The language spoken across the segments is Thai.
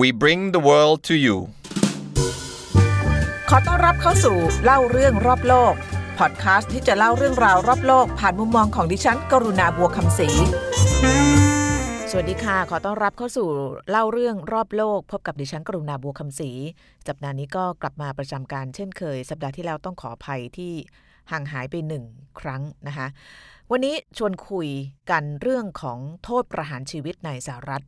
We bring the world to you ขอต้อนรับเข้าสู่เล่าเรื่องรอบโลก พอดแคสต์ที่จะเล่าเรื่องราวรอบโลก ผ่านมุมมองของดิฉัน กรุณาบัวคำศรีสวัสดีค่ะ ขอต้อนรับเข้าสู่เล่าเรื่องรอบโลก พบกับดิฉันกรุณาบัวคำศรีสัปดาห์นี้ก็กลับมาประจำการเช่นเคย สัปดาห์ที่แล้วต้องขออภัยที่ห่างหายไปหนึ่งครั้งนะคะ วันนี้ชวนคุยกันเรื่องของโทษประหารชีวิตในสหรัฐ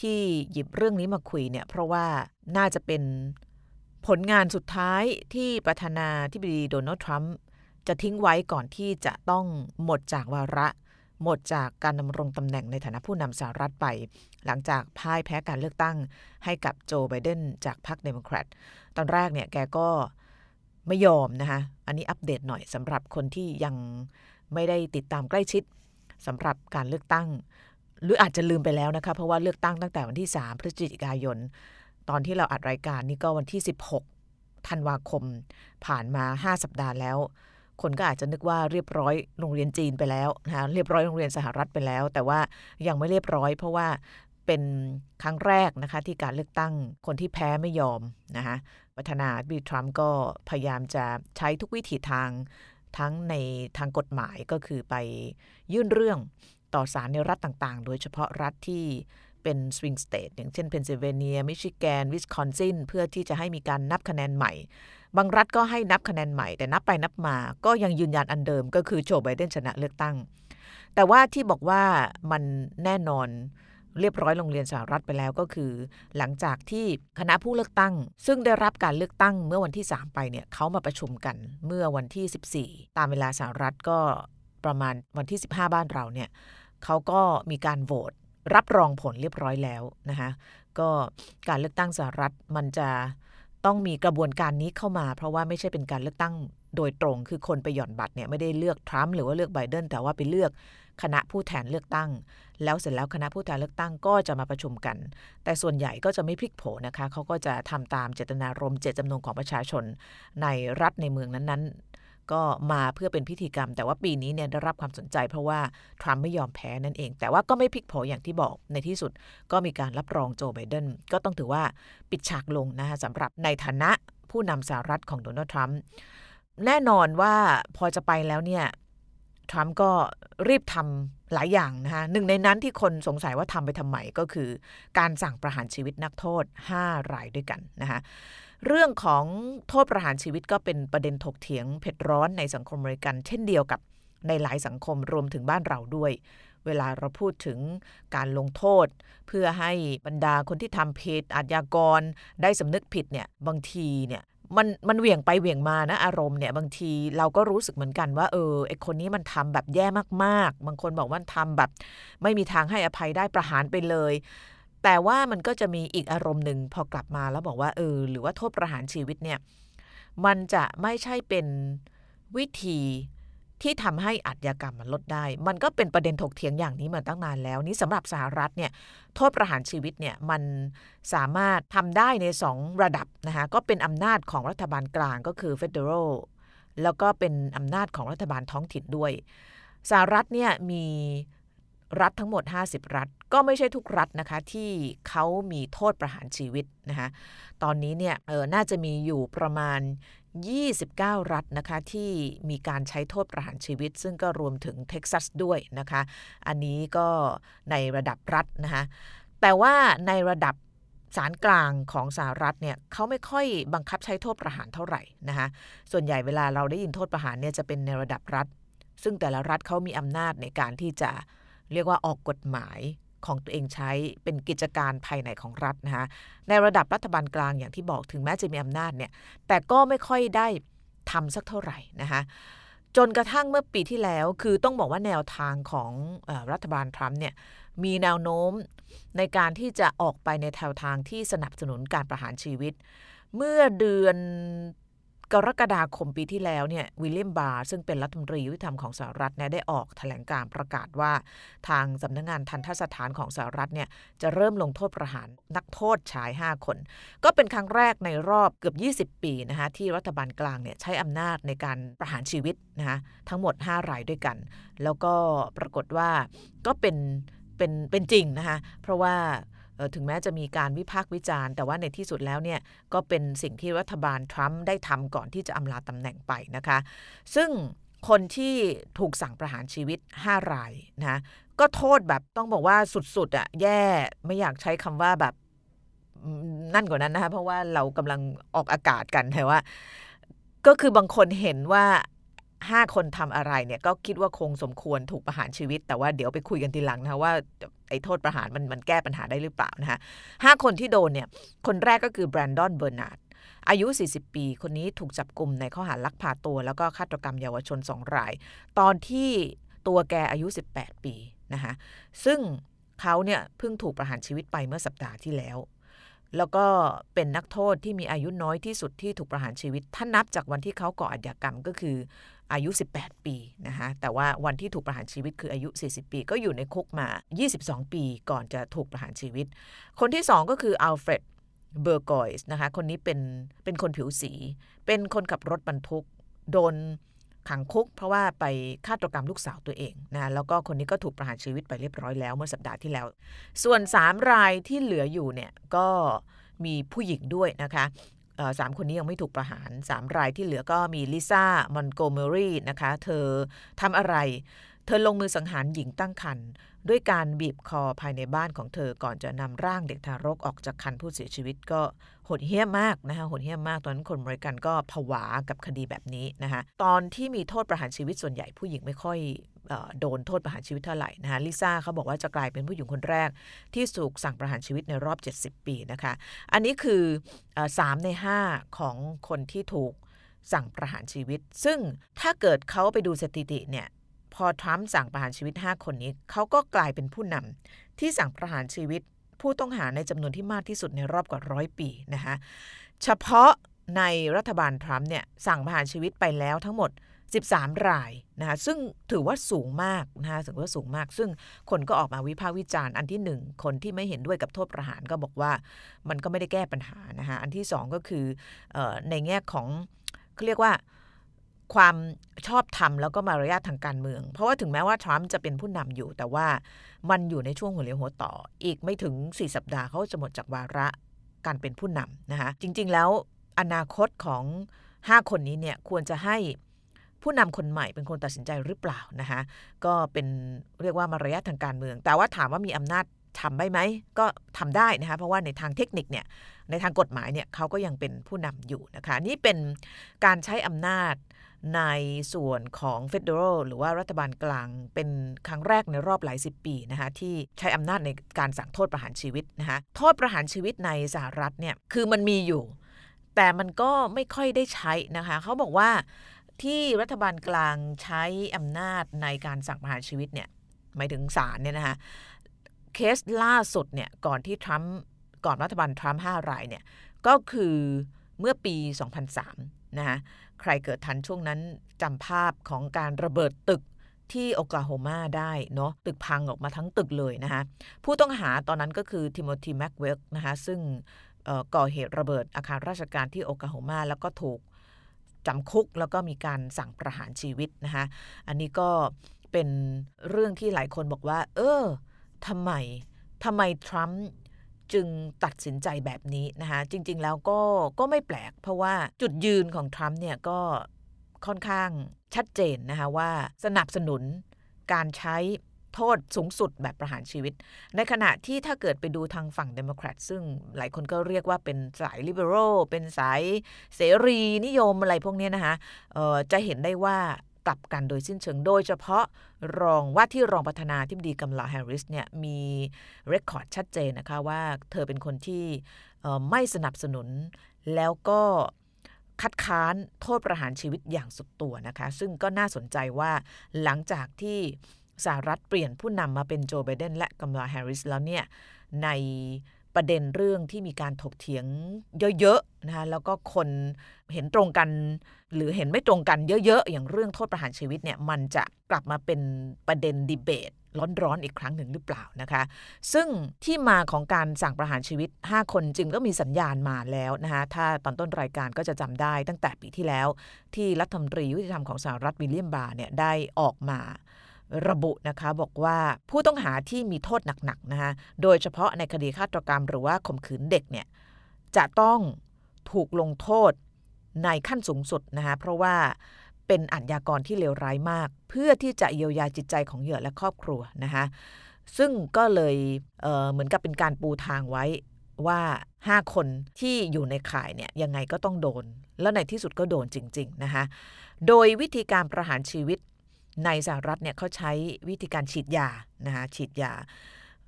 ที่หยิบเรื่องนี้มาคุยเนี่ยเพราะว่าน่าจะเป็นผลงานสุดท้ายที่ประธานาธิบดีโดนัลด์ทรัมป์จะทิ้งไว้ก่อนที่จะต้องหมดจากวาระ หมดจากการดำรงตำแหน่งในฐานะผู้นำสหรัฐไป หลังจากพ่ายแพ้การเลือกตั้งให้กับโจไบเดนจากพรรคเดโมแครตตอนแรกเนี่ยแกก็ไม่ยอมนะคะอันนี้อัปเดตหน่อยสำหรับคนที่ยังไม่ได้ติดตามใกล้ชิดสำหรับการเลือกตั้ง หรืออาจจะลืมไปแล้วนะคะ เพราะว่าเลือกตั้งตั้งแต่วันที่ 3 พฤศจิกายน ตอนที่เราอัดรายการนี่ก็วันที่ 16 ธันวาคม ผ่านมา 5 สัปดาห์แล้ว คนก็อาจจะนึกว่าเรียบร้อยโรงเรียนจีนไปแล้วนะคะเรียบร้อยโรงเรียนสหรัฐไปแล้ว แต่ว่ายังไม่เรียบร้อย เพราะว่าเป็นครั้งแรกนะคะที่การเลือกตั้งคนที่แพ้ไม่ยอมนะคะประธานาธิบดีทรัมป์ก็พยายามจะใช้ทุกวิถีทางทั้งในทางกฎหมายก็คือไปยื่นเรื่อง ต่อศาลในรัฐต่างๆ โดยเฉพาะรัฐที่เป็น swing state อย่างเช่นเพนซิลเวเนีย มิชิแกน วิสคอนซิน เพื่อที่จะให้มีการนับคะแนนใหม่ บางรัฐก็ให้นับคะแนนใหม่ แต่นับไปนับมา ก็ยังยืนยันอันเดิมก็คือโจไบเดนชนะเลือกตั้ง แต่ว่าที่บอกว่ามันแน่นอนเรียบร้อยโรงเรียนสหรัฐไปแล้วก็คือ หลังจากที่คณะผู้เลือกตั้ง ซึ่งได้รับการเลือกตั้งเมื่อวันที่ 3 ไปเนี่ยเขามาประชุมกันเมื่อวันที่ 14 ตามเวลาสหรัฐก็ประมาณวันที่ 15 บ้านเราเนี่ย เขาก็มีการโหวตรับรองผลเรียบร้อยแล้วนะคะก็การเลือกตั้งสหรัฐมันจะต้องมีกระบวนการนี้เข้ามา เพราะว่าไม่ใช่เป็นการเลือกตั้งโดยตรง คือคนไปหย่อนบัตรเนี่ยไม่ได้เลือกทรัมป์หรือว่าเลือกไบเดนแต่ว่าไปเลือกคณะผู้แทนเลือกตั้ง แล้วเสร็จแล้วคณะผู้แทนเลือกตั้งก็จะมาประชุมกัน แต่ส่วนใหญ่ก็จะไม่พลิกโผนะคะเขาก็จะทำตามเจตนารมณ์เจตจำนงของประชาชน ในรัฐในเมืองนั้นๆ ก็มาเพื่อเป็นพิธีกรรม แต่ว่าปีนี้เนี่ยได้รับความสนใจ เพราะว่าทรัมป์ไม่ยอมแพ้นั่นเอง แต่ว่าก็ไม่พลิกโผอย่างที่บอกในที่สุดก็มีการรับรองโจไบเดนก็ต้องถือว่าปิดฉากลงนะคะสำหรับในฐานะผู้นำสหรัฐของโดนัลด์ทรัมป์แน่นอนว่าพอจะไปแล้วเนี่ย ทรัมป์ก็รีบทำหลายอย่างนะคะหนึ่งในนั้นที่คนสงสัยว่าทำไปทำไมก็คือ การสั่งประหารชีวิตนักโทษ 5 รายด้วยกันนะคะเรื่องของโทษประหารชีวิตก็เป็นประเด็นถกเถียงเผ็ดร้อนในสังคมอเมริกัน เช่นเดียวกับในหลายสังคมรวมถึงบ้านเราด้วย เวลาเราพูดถึงการลงโทษ เพื่อให้บรรดาคนที่ทำผิดอาชญากรได้สำนึกผิดเนี่ยบางทีเนี่ย มันมันเหวี่ยงไปเหวี่ยงมานะอารมณ์เนี่ยบางทีเราก็รู้สึกเหมือนกันว่าเออไอคนนี้มันทำแบบแย่มากๆ บางคนบอกว่าทำแบบ ไม่มีทางให้อภัยได้ประหารไปเลย แต่ว่ามันก็จะมีอีกอารมณ์หนึ่งพอกลับมาแล้วบอกว่าเออหรือว่าโทษประหารชีวิตเนี่ยมันจะไม่ใช่เป็นวิธี ที่ทำให้อัจญากรรมมันลดได้ มันก็เป็นประเด็นถกเถียงอย่างนี้มาตั้งนานแล้ว นี้สำหรับสหรัฐเนี่ยโทษประหารชีวิตเนี่ยมันสามารถทำได้ใน 2 ระดับนะคะก็เป็นอำนาจของรัฐบาลกลางก็คือ federal แล้วก็เป็นอำนาจของรัฐบาลท้องถิ่นด้วยสหรัฐเนี่ยมีรัฐทั้งหมด 50 รัฐ ก็ไม่ใช่ทุกรัฐนะคะที่เขามีโทษประหารชีวิตนะคะตอนนี้เนี่ยเออน่าจะมีอยู่ประมาณ 29 รัฐนะคะที่มีการใช้โทษประหารชีวิต ซึ่งก็รวมถึงเท็กซัสด้วยนะคะ อันนี้ก็ในระดับรัฐนะคะแต่ว่าในระดับศาลกลางของสหรัฐเนี่ยเขาไม่ค่อยบังคับใช้โทษประหารเท่าไหร่นะคะส่วนใหญ่เวลาเราได้ยินโทษประหารเนี่ยจะเป็นในระดับรัฐ ซึ่งแต่ละรัฐเขามีอำนาจในการที่จะเรียกว่าออกกฎหมาย ของตัวเองใช้เป็นกิจการภายในของรัฐนะคะในระดับรัฐบาลกลางอย่างที่บอกถึงแม้จะมีอำนาจเนี่ยแต่ก็ไม่ค่อยได้ทำสักเท่าไหร่นะคะจนกระทั่งเมื่อปีที่แล้วคือต้องบอกว่าแนวทางของอรัฐบาลทรัมป์เนี่ยมีแนวโน้มในการที่จะออกไปในแนวทางที่สนับสนุนการประหารชีวิต เมื่อเดือน กรกฎาคมปีที่แล้วเนี่ยวิลเลียมบาร์ซึ่งเป็นรัฐมนตรียุติธรรมของสหรัฐเนี่ยได้ออกแถลงการประกาศว่าทางสำนักงงานทันทสถานของสหรัฐเนี่ยจะเริ่มลงโทษประหารนักโทษชาย 5 คน ก็เป็นครั้งแรกในรอบเกือบ 20 ปีนะคะที่รัฐบาลกลางเนี่ยใช้อำนาจในการประหารชีวิตนะคะทั้งหมด 5 รายด้วยกัน แล้วก็ปรากฏว่าก็เป็นเป็นเป็นจริงนะคะเพราะว่า ถึงแม้จะมีการวิพากษ์วิจารณ์ แต่ว่าในที่สุดแล้วเนี่ยก็เป็นสิ่งที่รัฐบาลทรัมป์ได้ทำก่อนที่จะอำลาตำแหน่งไปนะคะ ซึ่งคนที่ถูกสั่งประหารชีวิต 5 รายนะก็โทษแบบต้องบอกว่าสุดๆอะ่ะแย่ไม่อยากใช้คำว่าแบบนั่นกว่านั้นนะคะเพราะว่าเรากำลังออกอากาศกันแต่ว่า ก็คือบางคนเห็นว่า ห้าคนทำอะไรเนี่ยก็คิดว่าคงสมควรถูกประหารชีวิต แต่ว่าเดี๋ยวไปคุยกันทีหลังนะว่าไอ้โทษประหารมันมันแก้ปัญหาได้หรือเปล่านะคะห้าคนที่โดนเนี่ยคนแรกก็คือแบรนดอนเบอร์นาร์ดอายุ 40 ปี คนนี้ถูกจับกลุ่มในข้อหาลักพาตัว แล้วก็ฆาตกรรมเยาวชนสองราย ตอนที่ตัวแกอายุ 18 ปีนะคะซึ่งเขาเนี่ยเพิ่งถูกประหารชีวิตไปเมื่อสัปดาห์ที่แล้ว แล้วก็เป็นนักโทษที่มีอายุน้อยที่สุดที่ถูกประหารชีวิต ถ้านับจากวันที่เขาก่ออาชญากรรมก็คืออายุ 18 ปีนะคะแต่ว่าวันที่ถูกประหารชีวิตคืออายุ 40 ปี ก็อยู่ในคุกมา 22 ปีก่อนจะถูกประหารชีวิต คนที่ 2 ก็คืออัลเฟรดเบอร์กอยส์นะคะคนนี้เป็นเป็นคนผิวสี เป็นคนขับรถบรรทุก โดน ขังคุก เพราะว่าไปฆาตกรรมลูกสาวตัวเองนะแล้วก็คนนี้ก็ถูกประหารชีวิตไปเรียบร้อยแล้วเมื่อสัปดาห์ที่แล้ว ส่วน 3 รายที่เหลืออยู่เนี่ยก็มีผู้หญิงด้วยนะคะ สามคนนี้ยังไม่ถูกประหาร 3 รายที่เหลือก็มีลิซ่ามอนโกเมอรี่นะคะ เธอทำอะไร เธอลงมือสังหารหญิงตั้งครรภ์ด้วยการบีบคอภายในบ้านของเธอก่อนจะนำร่างเด็กทารกออกจากคันผู้เสียชีวิตก็โหดเหี้ยมมากนะคะโหดเหี้ยมมาก ตอนนั้นคนบริกันก็ผวากับคดีแบบนี้นะคะตอนที่มีโทษประหารชีวิตส่วนใหญ่ผู้หญิงไม่ค่อย โดนโทษประหารชีวิตเท่าไหร่นะคะลิซ่าเขาบอกว่าจะกลายเป็นผู้หญิงคนแรก ที่ถูกสั่งประหารชีวิตในรอบ 70 ปีนะคะ อันนี้คือสามใน 5 ของคนที่ถูกสั่งประหารชีวิต ซึ่งถ้าเกิดเขาไปดูสถิติเนี่ยพอทรัมป์สั่งประหารชีวิต 5 คนนี้เขาก็กลายเป็นผู้นำที่สั่งประหารชีวิตผู้ต้องหาในจำนวนที่มากที่สุดในรอบกว่าร้อยปีนะคะเฉพาะในรัฐบาลทรัมป์เนี่ยสั่งประหารชีวิตไปแล้วทั้งหมด 13 รายนะคะซึ่งถือว่าสูงมากนะคะถือว่าสูงมาก ซึ่งคนก็ออกมาวิพากษ์วิจารณ์อันที่ 1 คนที่ไม่เห็นด้วยกับโทษประหารก็บอกว่ามันก็ไม่ได้แก้ปัญหานะคะอันที่ 2 ก็คืออในแง่ของเขาเรียกว่าความชอบธรรมแล้วก็มารยาททางการเมือง เพราะว่าถึงแม้ว่าทรัมป์จะเป็นผู้นำอยู่ แต่ว่ามันอยู่ในช่วงหัวเรียวหัวต่อ อีกไม่ถึง 4 สัปดาห์เขาจะหมดจากวาระการเป็นผู้นำนะคะจริงๆแล้วอนาคตของ 5 คนนี้เนี่ยควรจะให้ ผู้นำคนใหม่เป็นคนตัดสินใจหรือเปล่านะคะก็เป็นเรียกว่ามารยาททางการเมือง แต่ว่าถามว่ามีอำนาจทำได้ไหมก็ทำได้นะคะเพราะว่าในทางเทคนิคเนี่ยในทางกฎหมายเนี่ยเขาก็ยังเป็นผู้นำอยู่นะคะนี่เป็นการใช้อำนาจในส่วนของเฟดเดอรัลหรือว่ารัฐบาลกลางเป็นครั้งแรกในรอบหลายสิบปีนะคะที่ใช้อำนาจในการสั่งโทษประหารชีวิตนะคะโทษประหารชีวิตในสหรัฐเนี่ยคือมันมีอยู่ แต่มันก็ไม่ค่อยได้ใช้นะคะเขาบอกว่า ที่รัฐบาลกลางใช้อำนาจในการสั่งประหารชีวิตเนี่ยหมายถึงศาลเนี่ยนะคะเคสล่าสุดเนี่ยก่อนที่ทรัมป์ก่อนรัฐบาลทรัมป์ห้ารายเนี่ยก็คือเมื่อปี 2003 นะคะใครเกิดทันช่วงนั้นจำภาพของการระเบิดตึกที่โอกลาโฮมาได้เนาะตึกพังออกมาทั้งตึกเลยนะคะผู้ต้องหาตอนนั้นก็คือทิโมธีแม็กเวลนะคะซึ่งก่อเหตุระเบิดอาคารราชการที่โอกลาโฮมาแล้วก็ถูก จำคุกแล้วก็มีการสั่งประหารชีวิตนะคะอันนี้ก็เป็นเรื่องที่หลายคนบอกว่า เออทำไมทำไมทรัมป์จึงตัดสินใจแบบนี้นะคะจริงๆแล้วก็ก็ไม่แปลก เพราะว่าจุดยืนของทรัมป์เนี่ยก็ค่อนข้างชัดเจนนะคะว่าสนับสนุนการใช้ โทษสูงสุดแบบประหารชีวิต ในขณะที่ถ้าเกิดไปดูทางฝั่งเดโมแครตซึ่งหลายคนก็เรียกว่าเป็นสาย liberal เป็นสายเสรีนิยมอะไรพวกนี้นะคะจะเห็นได้ว่ากลับกันโดยสิ้นเชิงโดยเฉพาะรองว่าที่รองประธานาธิบดีกัมลาแฮร์ริสเนี่ยมี record ชัดเจนนะคะว่าเธอเป็นคนที่ไม่สนับสนุนแล้วก็คัดค้านโทษประหารชีวิตอย่างสุดตัวนะคะ ซึ่งก็น่าสนใจว่าหลังจากที่ สหรัฐเปลี่ยนผู้นำมาเป็นโจไบเดนและกัมลาแฮร์ริสแล้วเนี่ยในประเด็นเรื่องที่มีการถกเถียงเยอะๆนะคะแล้วก็คนเห็นตรงกัน หรือเห็นไม่ตรงกันเยอะ ๆ อย่างเรื่องโทษประหารชีวิตเนี่ยมันจะกลับมาเป็นประเด็นดีเบตร้อนๆอีกครั้งหนึ่งหรือเปล่านะคะ ซึ่งที่มาของการสั่งประหารชีวิต 5 คนจึงก็มีสัญญาณมาแล้วนะคะถ้าตอนต้นรายการก็จะจำได้ตั้งแต่ปีที่แล้ว ที่รัฐมนตรียุติธรรมของสหรัฐวิลเลียมบาร์เนี่ยได้ออกมา ระบุนะคะบอกว่าผู้ต้องหาที่มีโทษหนักๆนะคะโดยเฉพาะในคดีฆาตกรรมหรือว่าข่มขืนเด็กเนี่ยจะต้องถูกลงโทษในขั้นสูงสุดนะคะเพราะว่าเป็นอัญญากรที่เลวร้ายมาก เพื่อที่จะเยียวยาจิตใจของเหยื่อและครอบครัวนะคะซึ่งก็เลยเเหมือนกับเป็นการปูทางไว้ว่า 5 คนที่อยู่ในข่ายเนี่ยยังไงก็ต้องโดน แล้วในที่สุดก็โดนจริง ๆ นะคะโดยวิธีการประหารชีวิต ในสหรัฐเนี่ยเขาใช้วิธีการฉีดยานะคะฉีดยา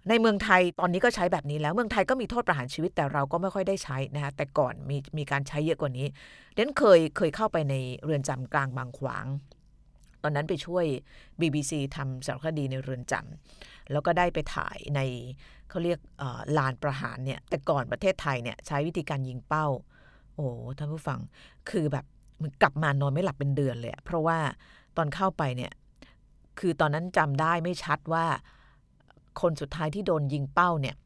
ในเมืองไทยตอนนี้ก็ใช้แบบนี้แล้วเมืองไทยก็มีโทษประหารชีวิตแต่เราก็ไม่ค่อยได้ใช้นะคะแต่ก่อนมีมีการใช้เยอะกว่านี้เดนเคยเคยเข้าไปในเรือนจำกลางบางขวาง ตอนนั้นไปช่วย BBC ทำสารคดีในเรือนจำแล้วก็ได้ไปถ่ายในเขาเรียกลานประหารเนี่ยแต่ก่อนประเทศไทยเนี่ยใช้วิธีการยิงเป้า โอ้ท่านผู้ฟังคือแบบมันกลับมานอนไม่หลับเป็นเดือนเลยเพราะว่า ตอนเข้าไปเนี่ย คือตอนนั้นจำได้ไม่ชัดว่าคนสุดท้ายที่โดนยิงเป้าเนี่ย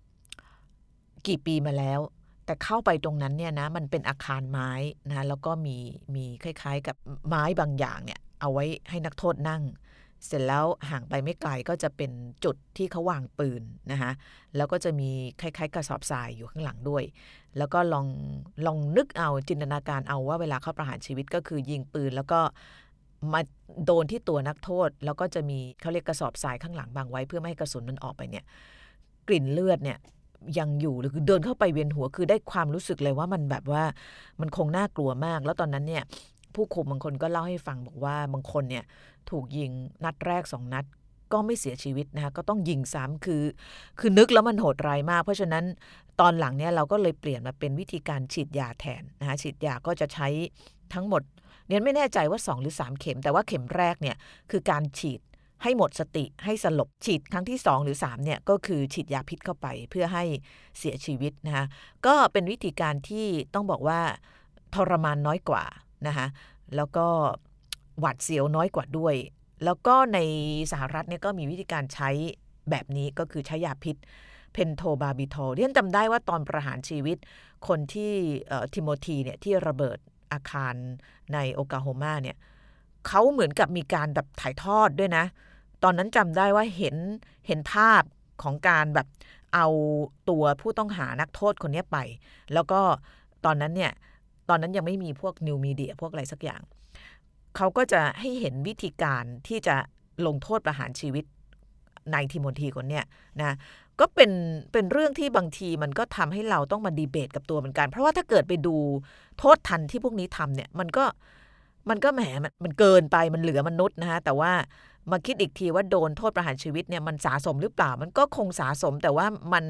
กี่ปีมาแล้ว แต่เข้าไปตรงนั้นเนี่ยนะ มันเป็นอาคารไม้นะแล้วก็มีมีคล้าย ๆ กับไม้บางอย่างเนี่ย เอาไว้ให้นักโทษนั่ง เสร็จแล้วห่างไปไม่ไกลก็จะเป็นจุดที่เขาวางปืนนะคะแล้วก็จะมีคล้ายๆ กระสอบทรายอยู่ข้างหลังด้วย แล้วก็ลองลองนึกเอาจินตนาการเอาว่าเวลาเขาประหารชีวิตก็คือยิงปืนแล้วก็ มาโดนที่ตัวนักโทษ แล้วก็จะมีเขาเรียกกระสอบทรายข้างหลังบางไว้เพื่อไม่ให้กระสุนมันออกไปเนี่ย กลิ่นเลือดเนี่ยยังอยู่หรือเดินเข้าไปเวียนหัวคือได้ความรู้สึกเลยว่ามันแบบว่ามันคงน่ากลัวมาก แล้วตอนนั้นเนี่ยผู้คุมบางคนก็เล่าให้ฟังบอกว่าบางคนเนี่ยถูกยิงนัดแรกสองนัดก็ไม่เสียชีวิตนะคะก็ต้องยิงซ้ำคือ คือนึกแล้วมันโหดร้ายมาก เพราะฉะนั้นตอนหลังเนี่ยเราก็เลยเปลี่ยนมาเป็นวิธีการฉีดยาแทนนะคะฉีดยาก็จะใช้ทั้งหมด เนี่ยไม่แน่ใจว่า 2 หรือ 3 เข็ม แต่ว่าเข็มแรกเนี่ยคือการฉีดให้หมดสติให้สลบฉีดครั้งที่ 2 หรือ3เนี่ยก็คือฉีดยาพิษเข้าไปเพื่อให้เสียชีวิตนะคะก็เป็นวิธีการที่ต้องบอกว่าทรมานน้อยกว่านะคะแล้วก็หวาดเสียวน้อยกว่าด้วย แล้วก็ในสหรัฐเนี่ยก็มีวิธีการใช้แบบนี้ก็คือใช้ยาพิษเพนโทบาบิทอลเรียนจำได้ว่าตอนประหารชีวิตคนที่ทิโมธีเนี่ยที่ระเบิด อาคารในโอกาโฮมาเนี่ยเขาเหมือนกับมีการแบบถ่ายทอดด้วยนะ ตอนนั้นจำได้ว่าเห็นเห็นภาพของการแบบเอาตัวผู้ต้องหานักโทษคนนี้ไป แล้วก็ตอนนั้นเนี่ย ตอนนั้นยังไม่มีพวกนิวมีเดียพวกอะไรสักอย่าง เขาก็จะให้เห็นวิธีการที่จะลงโทษประหารชีวิตในทิโมธีคนเนี้ยนะ ก็เป็นเป็นเรื่องที่บางทีมันก็ทำให้เราต้องมาดีเบตกับตัวเหมือนกัน เพราะว่าถ้าเกิดไปดูโทษทันที่พวกนี้ทำเนี่ยมันก็มันก็แหมมันเกินไปมันเหลือมนุษย์นะคะแต่ว่ามาคิดอีกทีว่าโดนโทษประหารชีวิตเนี่ยมันสะสมหรือเปล่า มันก็คงสะสมแต่ว่ามัน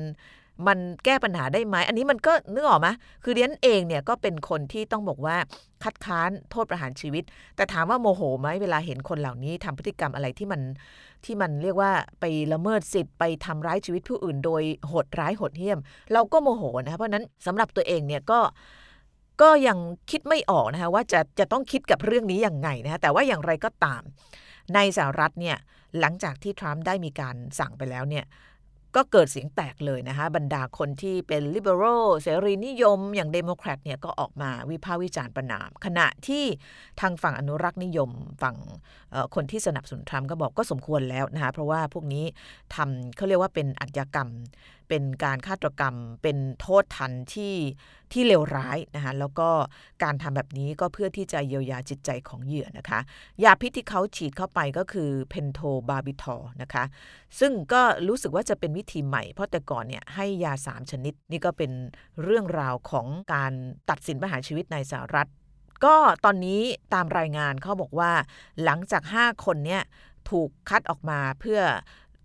มันแก้ปัญหาได้ไหมอันนี้มันก็นึกออกไหมคือเดียนเองเนี่ยก็เป็นคนที่ต้องบอกว่าคัดค้านโทษประหารชีวิต แต่ถามว่าโมโหไหมเวลาเห็นคนเหล่านี้ทำพฤติกรรมอะไรที่มันที่มันเรียกว่าไปละเมิดสิทธิ์ไปทำร้ายชีวิตผู้อื่น โดยโหดร้ายโหดเหี้ยม เราก็โมโหนะคะเพราะนั้นสำหรับตัวเองเนี่ยก็ก็ยังคิดไม่ออกนะคะว่าจะจะต้องคิดกับเรื่องนี้ยังไงนะคะแต่ว่าอย่างไรก็ตาม ในสหรัฐเนี่ยหลังจากที่ทรัมป์ได้มีการสั่งไปแล้วเนี่ย ก็เกิดเสียงแตกเลยนะคะบรรดาคนที่เป็นลิเบอรัลเสรีนิยมอย่างเดโมแครตเนี่ยก็ออกมาวิพากษ์วิจารณ์ประนาม ขณะที่ทางฝั่งอนุรักษ์นิยมฝั่งคนที่สนับสนุนทรัมป์ก็บอกก็สมควรแล้วนะคะเพราะว่าพวกนี้ทำเขาเรียกว่าเป็นอัจญกรรม เป็นการฆาตกรรม เป็นโทษทันที่ที่เลวร้ายนะคะแล้วก็การทำแบบนี้ก็เพื่อที่จะเยียวยาจิตใจของเหยื่อนะคะยาพิษที่เขาฉีดเข้าไปก็คือเพนโทบาบิทอนะคะซึ่งก็รู้สึกว่าจะเป็นวิธีใหม่ เพราะแต่ก่อนเนี่ยให้ยา 3 ชนิด นี่ก็เป็นเรื่องราวของการตัดสินประหารชีวิตในสหรัฐ ก็ตอนนี้ตามรายงานเขาบอกว่า หลังจาก 5 คนเนี้ยถูกคัดออกมาเพื่อ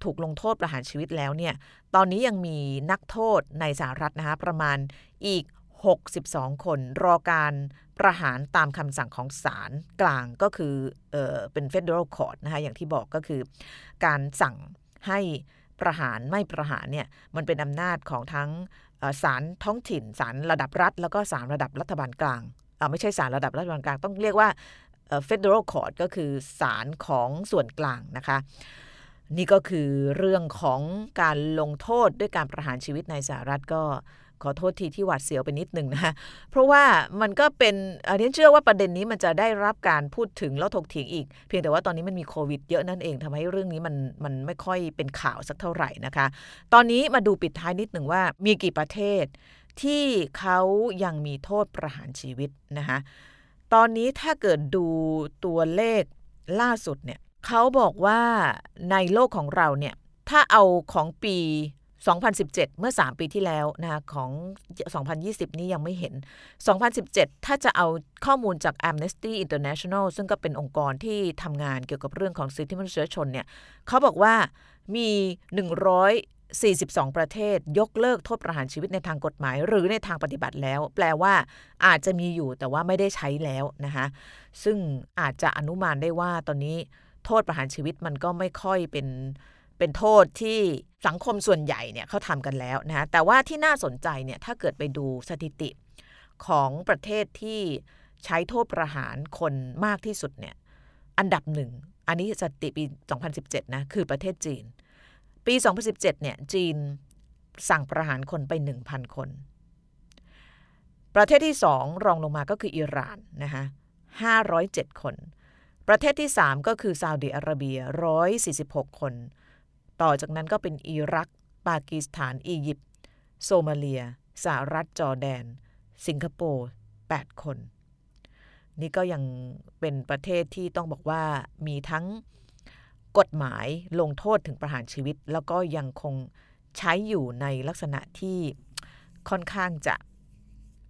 ถูกลงโทษประหารชีวิตแล้วเนี่ย ตอนนี้ยังมีนักโทษในสหรัฐนะคะประมาณอีก 62 คนรอการประหารตามคำสั่งของศาลกลางก็คือเออเป็น Federal Court นะคะอย่างที่บอกก็คือ การสั่งให้ประหารไม่ประหารเนี่ยมันเป็นอำนาจของทั้งศาลท้องถิ่นศาลระดับรัฐ แล้วก็ศาลระดับรัฐบาลกลางไม่ใช่ศาลระดับรัฐบาลกลาง ต้องเรียกว่า Federal Court ก็คือศาลของส่วนกลางนะคะ นี่ก็คือเรื่องของการลงโทษด้วยการประหารชีวิตในสหรัฐก็ขอโทษทีที่หวาดเสียวไปนิดหนึ่งนะคะเพราะว่ามันก็เป็นอันนี้เชื่อว่าประเด็นนี้มันจะได้รับการพูดถึงแล้วถกเถียงอีก เพียงแต่ว่าตอนนี้มันมีโควิดเยอะนั่นเองทำให้เรื่องนี้มันมันไม่ค่อยเป็นข่าวสักเท่าไหร่นะคะ ตอนนี้มาดูปิดท้ายนิดหนึ่งว่ามีกี่ประเทศที่เขายังมีโทษประหารชีวิตนะคะตอนนี้ถ้าเกิดดูตัวเลขล่าสุดเนี่ย เขาบอกว่าในโลกของเราเนี่ย ถ้าเอาของปี 2017 เมื่อ 3 ปีที่แล้วนะคะของ 2020 นี้ยังไม่เห็น 2017 ถ้าจะเอาข้อมูลจาก Amnesty International ซึ่งก็เป็นองค์กรที่ทำงานเกี่ยวกับเรื่องของสิทธิมนุษยชนเนี่ยเขาบอกว่ามี 142 ประเทศยกเลิกโทษประหารชีวิตในทางกฎหมาย หรือในทางปฏิบัติแล้ว แปลว่าอาจจะมีอยู่แต่ว่าไม่ได้ใช้แล้วนะคะซึ่งอาจจะอนุมานได้ว่าตอนนี้ โทษประหารชีวิตมันก็ไม่ค่อยเป็นเป็นโทษที่สังคมส่วนใหญ่เนี่ยเขาทำกันแล้วนะแต่ว่าที่น่าสนใจเนี่ยถ้าเกิดไปดูสถิติของประเทศที่ใช้โทษประหารคนมากที่สุดเนี่ยอันดับหนึ่ง อันนี้สถิติปี 2017 นะ คือประเทศจีน ปี 2017 เนี่ยจีนสั่งประหารคนไป 1,000 คน ประเทศที่สองรองลงมาก็คืออิหร่านนะคะ507 คน ประเทศที่ 3 ก็คือซาอุดิอาระเบีย 146 คน ต่อจากนั้นก็เป็นอิรัก ปากีสถาน อียิปต์ โซมาเลีย สหรัฐ จอร์แดน สิงคโปร์ 8 คน นี่ก็ยังเป็นประเทศที่ต้องบอกว่ามีทั้งกฎหมายลงโทษถึงประหารชีวิต แล้วก็ยังคงใช้อยู่ในลักษณะที่ค่อนข้างจะ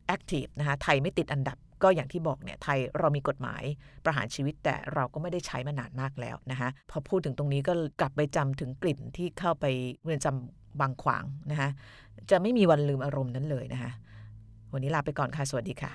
แอคทีฟนะคะ ไทยไม่ติดอันดับ ก็อย่างที่บอกเนี่ยไทยเรามีกฎหมายประหารชีวิตแต่เราก็ไม่ได้ใช้มานานมากแล้วนะคะพอพูดถึงตรงนี้ก็กลับไปจำถึงกลิ่นที่เข้าไปเรือนจำบางขวางนะคะจะไม่มีวันลืมอารมณ์นั้นเลยนะคะวันนี้ลาไปก่อนค่ะ สวัสดีค่ะ